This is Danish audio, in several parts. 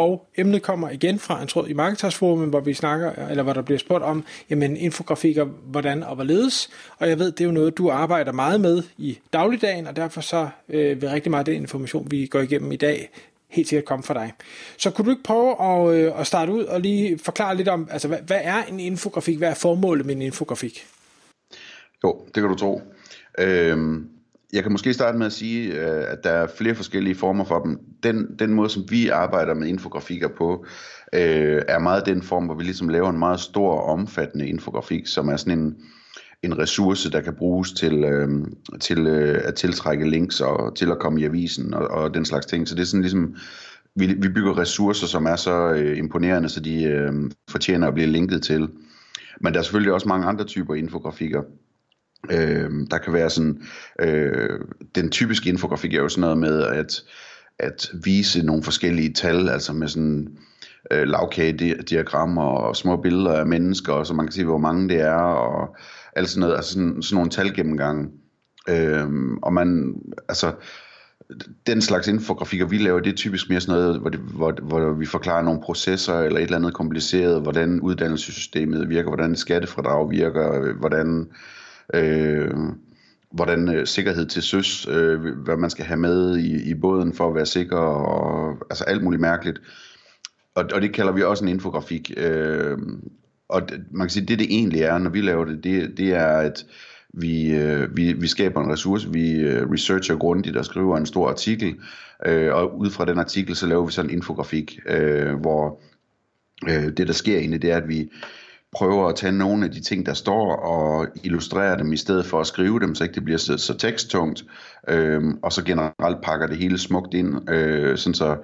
Og emnet kommer igen fra en tråd i Marketersforum, hvor vi snakker, eller hvor der bliver spurgt om, jamen infografikker, hvordan og hvorledes. Og jeg ved, det er jo noget, du arbejder meget med i dagligdagen, og derfor så øh, vil rigtig meget af den information, vi går igennem i dag, helt sikkert komme fra dig. Så kunne du ikke prøve at, øh, at starte ud og lige forklare lidt om, altså hvad, hvad er en infografik? Hvad er formålet med en infografik? Jo, det kan du tro. Øhm, jeg kan måske starte med at sige, øh, at der er flere forskellige former for dem. Den, den måde, som vi arbejder med infografikker på, øh, er meget den form, hvor vi ligesom laver en meget stor og omfattende infografik, som er sådan en, en ressource, der kan bruges til, øh, til øh, at tiltrække links og til at komme i avisen og, og den slags ting. Så det er sådan ligesom, vi, vi bygger ressourcer, som er så øh, imponerende, så de øh, fortjener at blive linket til. Men der er selvfølgelig også mange andre typer infografikker. Øh, der kan være sådan, øh, den typiske infografik er jo sådan noget med at, at vise nogle forskellige tal, altså med sådan øh, lavkagediagrammer og små billeder af mennesker, så man kan se, hvor mange det er, og alt sådan noget, altså sådan, sådan nogle talgennemgange. Øh, og man, altså, den slags infografikker, vi laver, det er typisk mere sådan noget, hvor, det, hvor, hvor vi forklarer nogle processer eller et eller andet kompliceret, hvordan uddannelsessystemet virker, hvordan skattefradrag virker, øh, hvordan øh, Øh, hvordan øh, sikkerhed til søs, øh, hvad man skal have med i, i båden for at være sikker, og altså alt muligt mærkeligt. Og, og det kalder vi også en infografik. Øh, og man kan sige, det det egentlig er, når vi laver det, det, det er, at vi, øh, vi, vi skaber en ressource, vi øh, researcher grundigt og skriver en stor artikel, øh, og ud fra den artikel, så laver vi sådan en infografik, øh, hvor øh, det der sker egentlig, det er, at vi prøver at tage nogle af de ting, der står, og illustrere dem i stedet for at skrive dem, så ikke det bliver så, så teksttungt, øhm, og så generelt pakker det hele smukt ind, øh, sådan så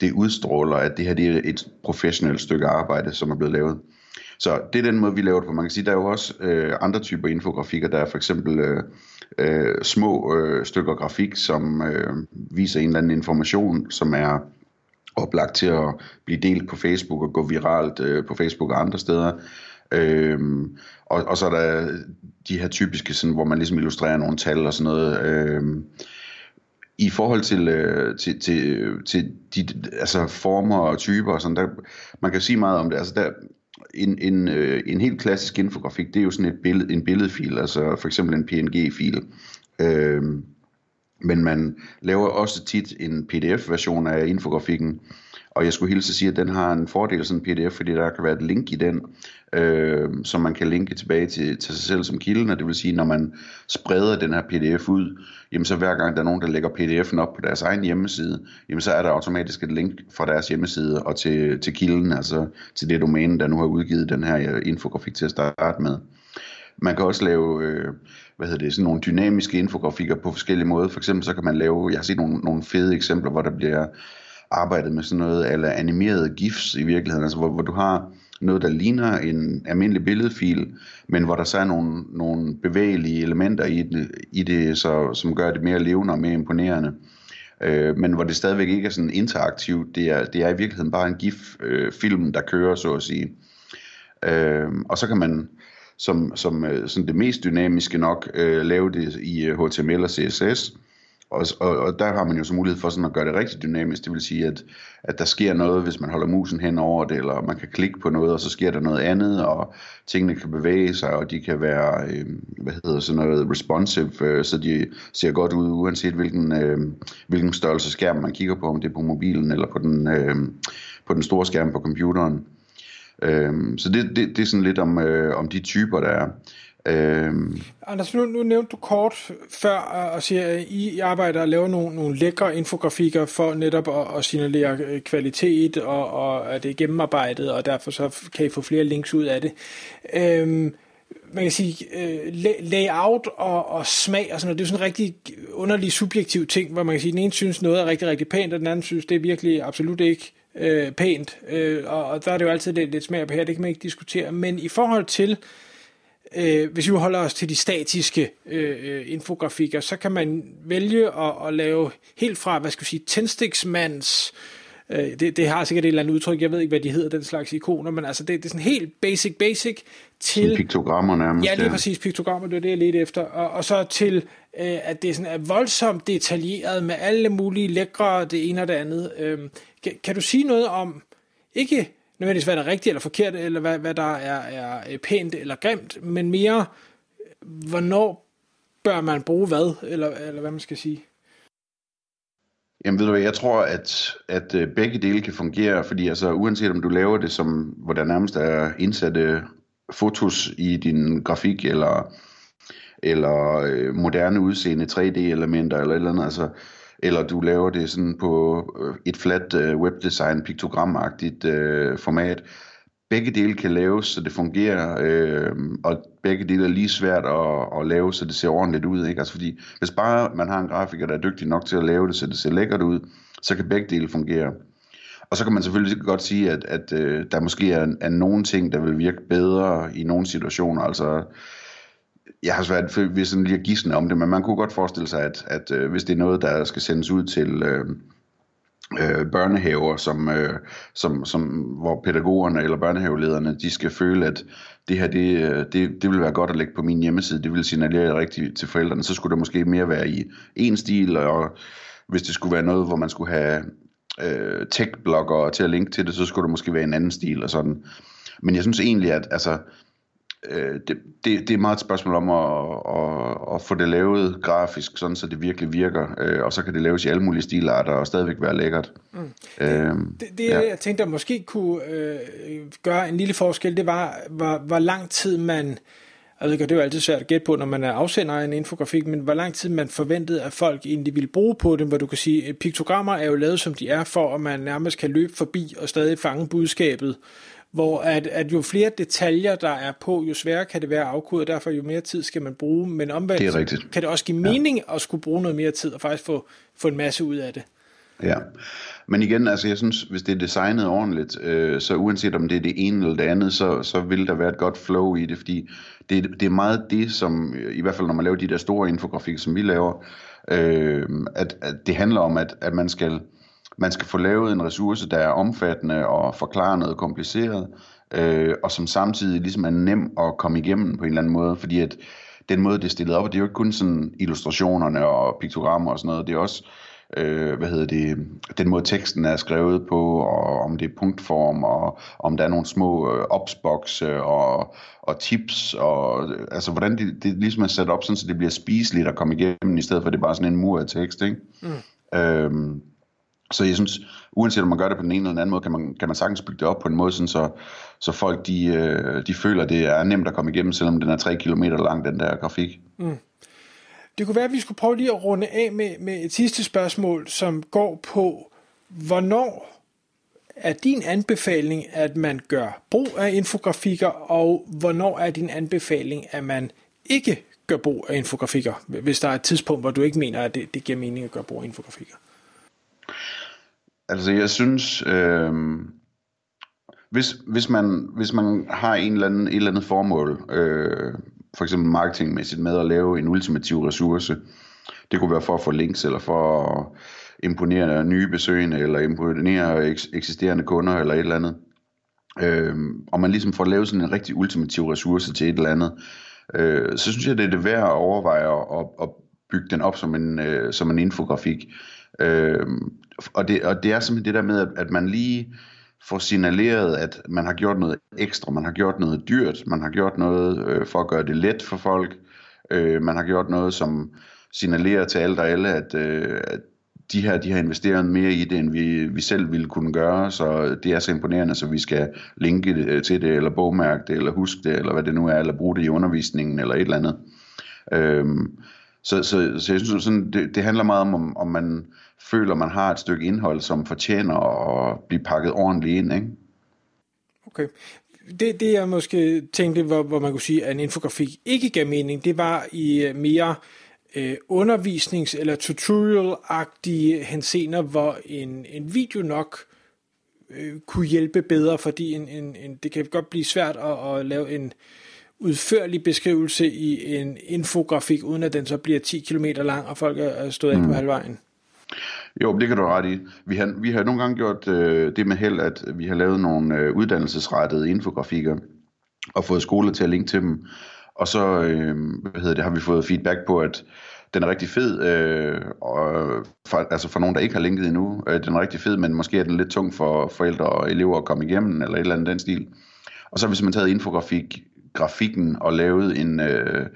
det udstråler, at det her det er et professionelt stykke arbejde, som er blevet lavet. Så det er den måde, vi laver det på. Man kan sige, der er jo også øh, andre typer infografikker. Der er for eksempel øh, øh, små øh, stykker grafik, som øh, viser en eller anden information, som er oplagt til at blive delt på Facebook og gå viralt øh, på Facebook og andre steder. Øhm, og, og så er der de her typiske, sådan, hvor man ligesom illustrerer nogle tal og sådan noget. Øhm, I forhold til, øh, til, til, til de altså former og typer, og sådan, der, man kan sige meget om det. Altså der, en, en, øh, en helt klassisk infografik, det er jo sådan et billede, en billedfil, altså for eksempel en PNG-fil. Øhm, men man laver også tit en PDF-version af infografikken, og jeg skulle hilse at sige, at den har en fordel sådan en pdf, fordi der kan være et link i den, øh, som man kan linke tilbage til, til sig selv som kilden, og det vil sige, når man spreder den her pdf ud, jamen så hver gang der er nogen, der lægger pdf'en op på deres egen hjemmeside, jamen så er der automatisk et link fra deres hjemmeside og til, til kilden, altså til det domæne, der nu har udgivet den her infografik til at starte med. Man kan også lave, øh, hvad hedder det, sådan nogle dynamiske infografikker på forskellige måder. For eksempel så kan man lave, jeg har set nogle, nogle fede eksempler, hvor der bliver arbejdet med sådan noget eller animerede GIFs i virkeligheden, altså hvor, hvor du har noget, der ligner en almindelig billedfil, men hvor der så er nogle, nogle bevægelige elementer i det, i det så, som gør det mere levende og mere imponerende. Øh, men hvor det stadigvæk ikke er sådan interaktivt, det er, det er i virkeligheden bare en GIF-film, øh, der kører, så at sige. Øh, og så kan man som, som øh, sådan det mest dynamiske nok øh, lave det i øh, HTML og CSS, og, og, og der har man jo så mulighed for sådan at gøre det rigtig dynamisk. Det vil sige, at, at der sker noget, hvis man holder musen hen over det, eller man kan klikke på noget, og så sker der noget andet, og tingene kan bevæge sig, og de kan være, øh, hvad hedder sådan noget, responsive, øh, så de ser godt ud, uanset hvilken, øh, hvilken størrelse skærm man kigger på, om det er på mobilen, eller på den, øh, på den store skærm på computeren. Øh, så det, det, det er sådan lidt om, øh, om de typer, der er. Øhm. Anders, nu, nu nævnte du kort før og siger, at I arbejder og laver nogle, nogle lækre infografikker for netop at, at signalere øh, kvalitet, og, og at det er gennemarbejdet, og derfor så kan I få flere links ud af det. Øhm, man kan sige, øh, layout og, og smag og sådan noget, det er sådan en rigtig underlig subjektiv ting, hvor man kan sige, at den ene synes noget er rigtig, rigtig pænt, og den anden synes, det er virkelig absolut ikke øh, pænt. Øh, og, og der er det jo altid lidt, lidt smag på her, det kan man ikke diskutere. Men i forhold til øh, hvis vi holder os til de statiske øh, øh, infografikker, så kan man vælge at, at lave helt fra, hvad skal vi sige, tændstiksmands, øh, det, det har sikkert et eller andet udtryk, jeg ved ikke, hvad de hedder, den slags ikoner, men altså det, det er sådan helt basic, basic til... Piktogrammer nærmest. Ja, lige ja. præcis, piktogrammer, det er det, jeg ledte efter. Og, og så til, øh, at det sådan er voldsomt detaljeret med alle mulige lækre, det ene og det andet. Øh, kan, kan du sige noget om, ikke nødvendigvis, hvad der er rigtigt eller forkert, eller hvad, hvad der er, er pænt eller grimt, men mere, hvornår bør man bruge hvad, eller, eller hvad man skal sige? Jamen ved du hvad, jeg tror, at, at øh, begge dele kan fungere, fordi altså uanset om du laver det, som, hvor der nærmest er indsatte fotos i din grafik, eller, eller øh, moderne udseende 3D-elementer, eller et eller andet, altså, eller du laver det sådan på øh, et flat øh, webdesign, piktogramagtigt øh, format. Begge dele kan laves, så det fungerer, øh, og begge dele er lige svært at, at lave, så det ser ordentligt ud. Ikke? Altså fordi, hvis bare man har en grafiker, der er dygtig nok til at lave det, så det ser lækkert ud, så kan begge dele fungere. Og så kan man selvfølgelig godt sige, at, at øh, der måske er, er nogle ting, der vil virke bedre i nogle situationer. Altså, jeg har svært ved sådan lige at gisne om det, men man kunne godt forestille sig, at, at øh, hvis det er noget, der skal sendes ud til øh, øh, børnehaver, som, øh, som, som, hvor pædagogerne eller børnehavelederne, de skal føle, at det her, det, øh, det, det vil være godt at lægge på min hjemmeside, det vil signalere rigtigt til forældrene, så skulle det måske mere være i en stil, og hvis det skulle være noget, hvor man skulle have øh, tech-bloggere til at linke til det, så skulle det måske være en anden stil og sådan. Men jeg synes egentlig, at altså, øh, det, det, det er meget et spørgsmål om at, at, at få det lavet grafisk, sådan så det virkelig virker, øh, og så kan det laves i alle mulige stilarter og stadigvæk være lækkert. Mm. Øh, det, det ja. jeg tænkte, der måske kunne øh, gøre en lille forskel, det var, hvor, hvor lang tid man jeg ved ikke, det er jo altid svært at gætte på, når man er afsender af en infografik, men hvor lang tid man forventede, at folk egentlig ville bruge på dem, hvor du kan sige, at piktogrammer er jo lavet, som de er, for at man nærmest kan løbe forbi og stadig fange budskabet hvor at, at jo flere detaljer der er på, jo sværere kan det være at afkode, og derfor jo mere tid skal man bruge. Men omvendt det er rigtigt. kan det også give mening ja. at skulle bruge noget mere tid og faktisk få, få en masse ud af det. Ja, men igen, altså jeg synes, hvis det er designet ordentligt, øh, så uanset om det er det ene eller det andet, så, så vil der være et godt flow i det, fordi det, det er meget det, som, i hvert fald når man laver de der store infografikker, som vi laver, øh, at, at det handler om, at, at man skal man skal få lavet en ressource, der er omfattende og forklare noget kompliceret, øh, og som samtidig ligesom er nem at komme igennem på en eller anden måde, fordi at den måde, det er stillet op, det er jo ikke kun sådan illustrationerne og piktogrammer og sådan noget, det er også, øh, hvad hedder det, den måde teksten er skrevet på, og om det er punktform, og om der er nogle små øh, opsbokse og, og tips, og altså hvordan det, det ligesom er sat op, sådan, så det bliver spiseligt at komme igennem, i stedet for at det er bare sådan en mur af tekst, ikke? Mm. Øhm, så jeg synes, uanset om man gør det på den ene eller den anden måde, kan man, kan man sagtens bygge det op på en måde, sådan så, så folk de, øh, de føler, det er nemt at komme igennem, selvom den er 3 km lang, den der grafik. Mm. Det kunne være, at vi skulle prøve lige at runde af med, med et sidste spørgsmål, som går på, hvornår er din anbefaling, at man gør brug af infografikker, og hvornår er din anbefaling, at man ikke gør brug af infografikker, hvis der er et tidspunkt, hvor du ikke mener, at det, det giver mening at gøre brug af infografikker? Altså jeg synes, øh, hvis, hvis, man, hvis man har en eller anden, et eller andet formål, øh, for eksempel marketingmæssigt med at lave en ultimativ ressource, det kunne være for at få links, eller for at imponere nye besøgende, eller imponere eksisterende kunder, eller et eller andet. Øh, og man ligesom får lavet sådan en rigtig ultimativ ressource til et eller andet, øh, så synes jeg, det er det værd at overveje at, at bygge den op som en, øh, som en infografik. Øh, og, det, og det er simpelthen det der med, at, at man lige får signaleret, at man har gjort noget ekstra, man har gjort noget dyrt, man har gjort noget øh, for at gøre det let for folk, øh, man har gjort noget, som signalerer til alle og alle, at, øh, at de her de har investeret mere i det, end vi, vi selv ville kunne gøre, så det er så imponerende, så vi skal linke det til det, eller bogmærke det, eller huske det, eller hvad det nu er, eller bruge det i undervisningen, eller et eller andet. Øhm, så, så, så jeg synes, sådan, det, det handler meget om, om, man føler, man har et stykke indhold, som fortjener at blive pakket ordentligt ind. Ikke? Okay. Det, det jeg måske tænkte, hvor, hvor man kunne sige, at en infografik ikke gav mening, det var i øh, mere øh, undervisnings- eller tutorial-agtige hensener, hvor en, en video nok øh, kunne hjælpe bedre, fordi en, en, en, det kan godt blive svært at, at lave en udførlig beskrivelse i en infografik, uden at den så bliver 10 km lang, og folk er stået mm. af på halvvejen. Jo, det kan du ret i. Vi har, vi har nogle gange gjort øh, det med held, at vi har lavet nogle øh, uddannelsesrettede infografikker, og fået skoler til at linke til dem. Og så øh, hvad hedder det, har vi fået feedback på, at den er rigtig fed, øh, og for, altså for nogen, der ikke har linket endnu, øh, den er rigtig fed, men måske er den lidt tung for forældre og elever at komme igennem, eller et eller andet den stil. Og så har vi simpelthen taget infografik, grafikken og lavet en, øh,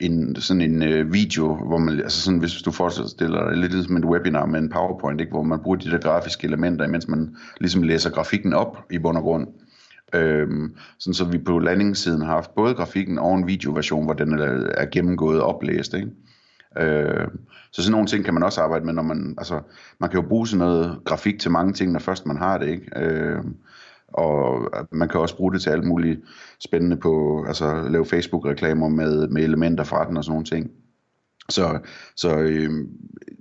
en sådan en øh, video, hvor man, altså sådan, hvis du forestiller dig lidt ligesom et webinar med en PowerPoint, ikke, hvor man bruger de der grafiske elementer, mens man ligesom læser grafikken op i bund og grund. Øhm, sådan så vi på landingssiden har haft både grafikken og en videoversion, hvor den er, er gennemgået og oplæst. Ikke? Øh, så sådan nogle ting kan man også arbejde med, når man, altså, man kan jo bruge sådan noget grafik til mange ting, når først man har det, ikke? Øh, og man kan også bruge det til alt muligt spændende på, altså lave Facebook-reklamer med, med elementer fra den og sådan nogle ting. Så, så øh,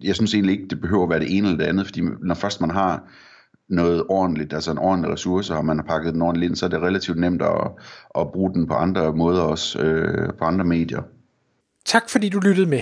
jeg synes egentlig ikke, det behøver at være det ene eller det andet, fordi når først man har noget ordentligt, altså en ordentlig ressource, og man har pakket den ordentligt ind, så er det relativt nemt at, at bruge den på andre måder også, øh, på andre medier. Tak fordi du lyttede med.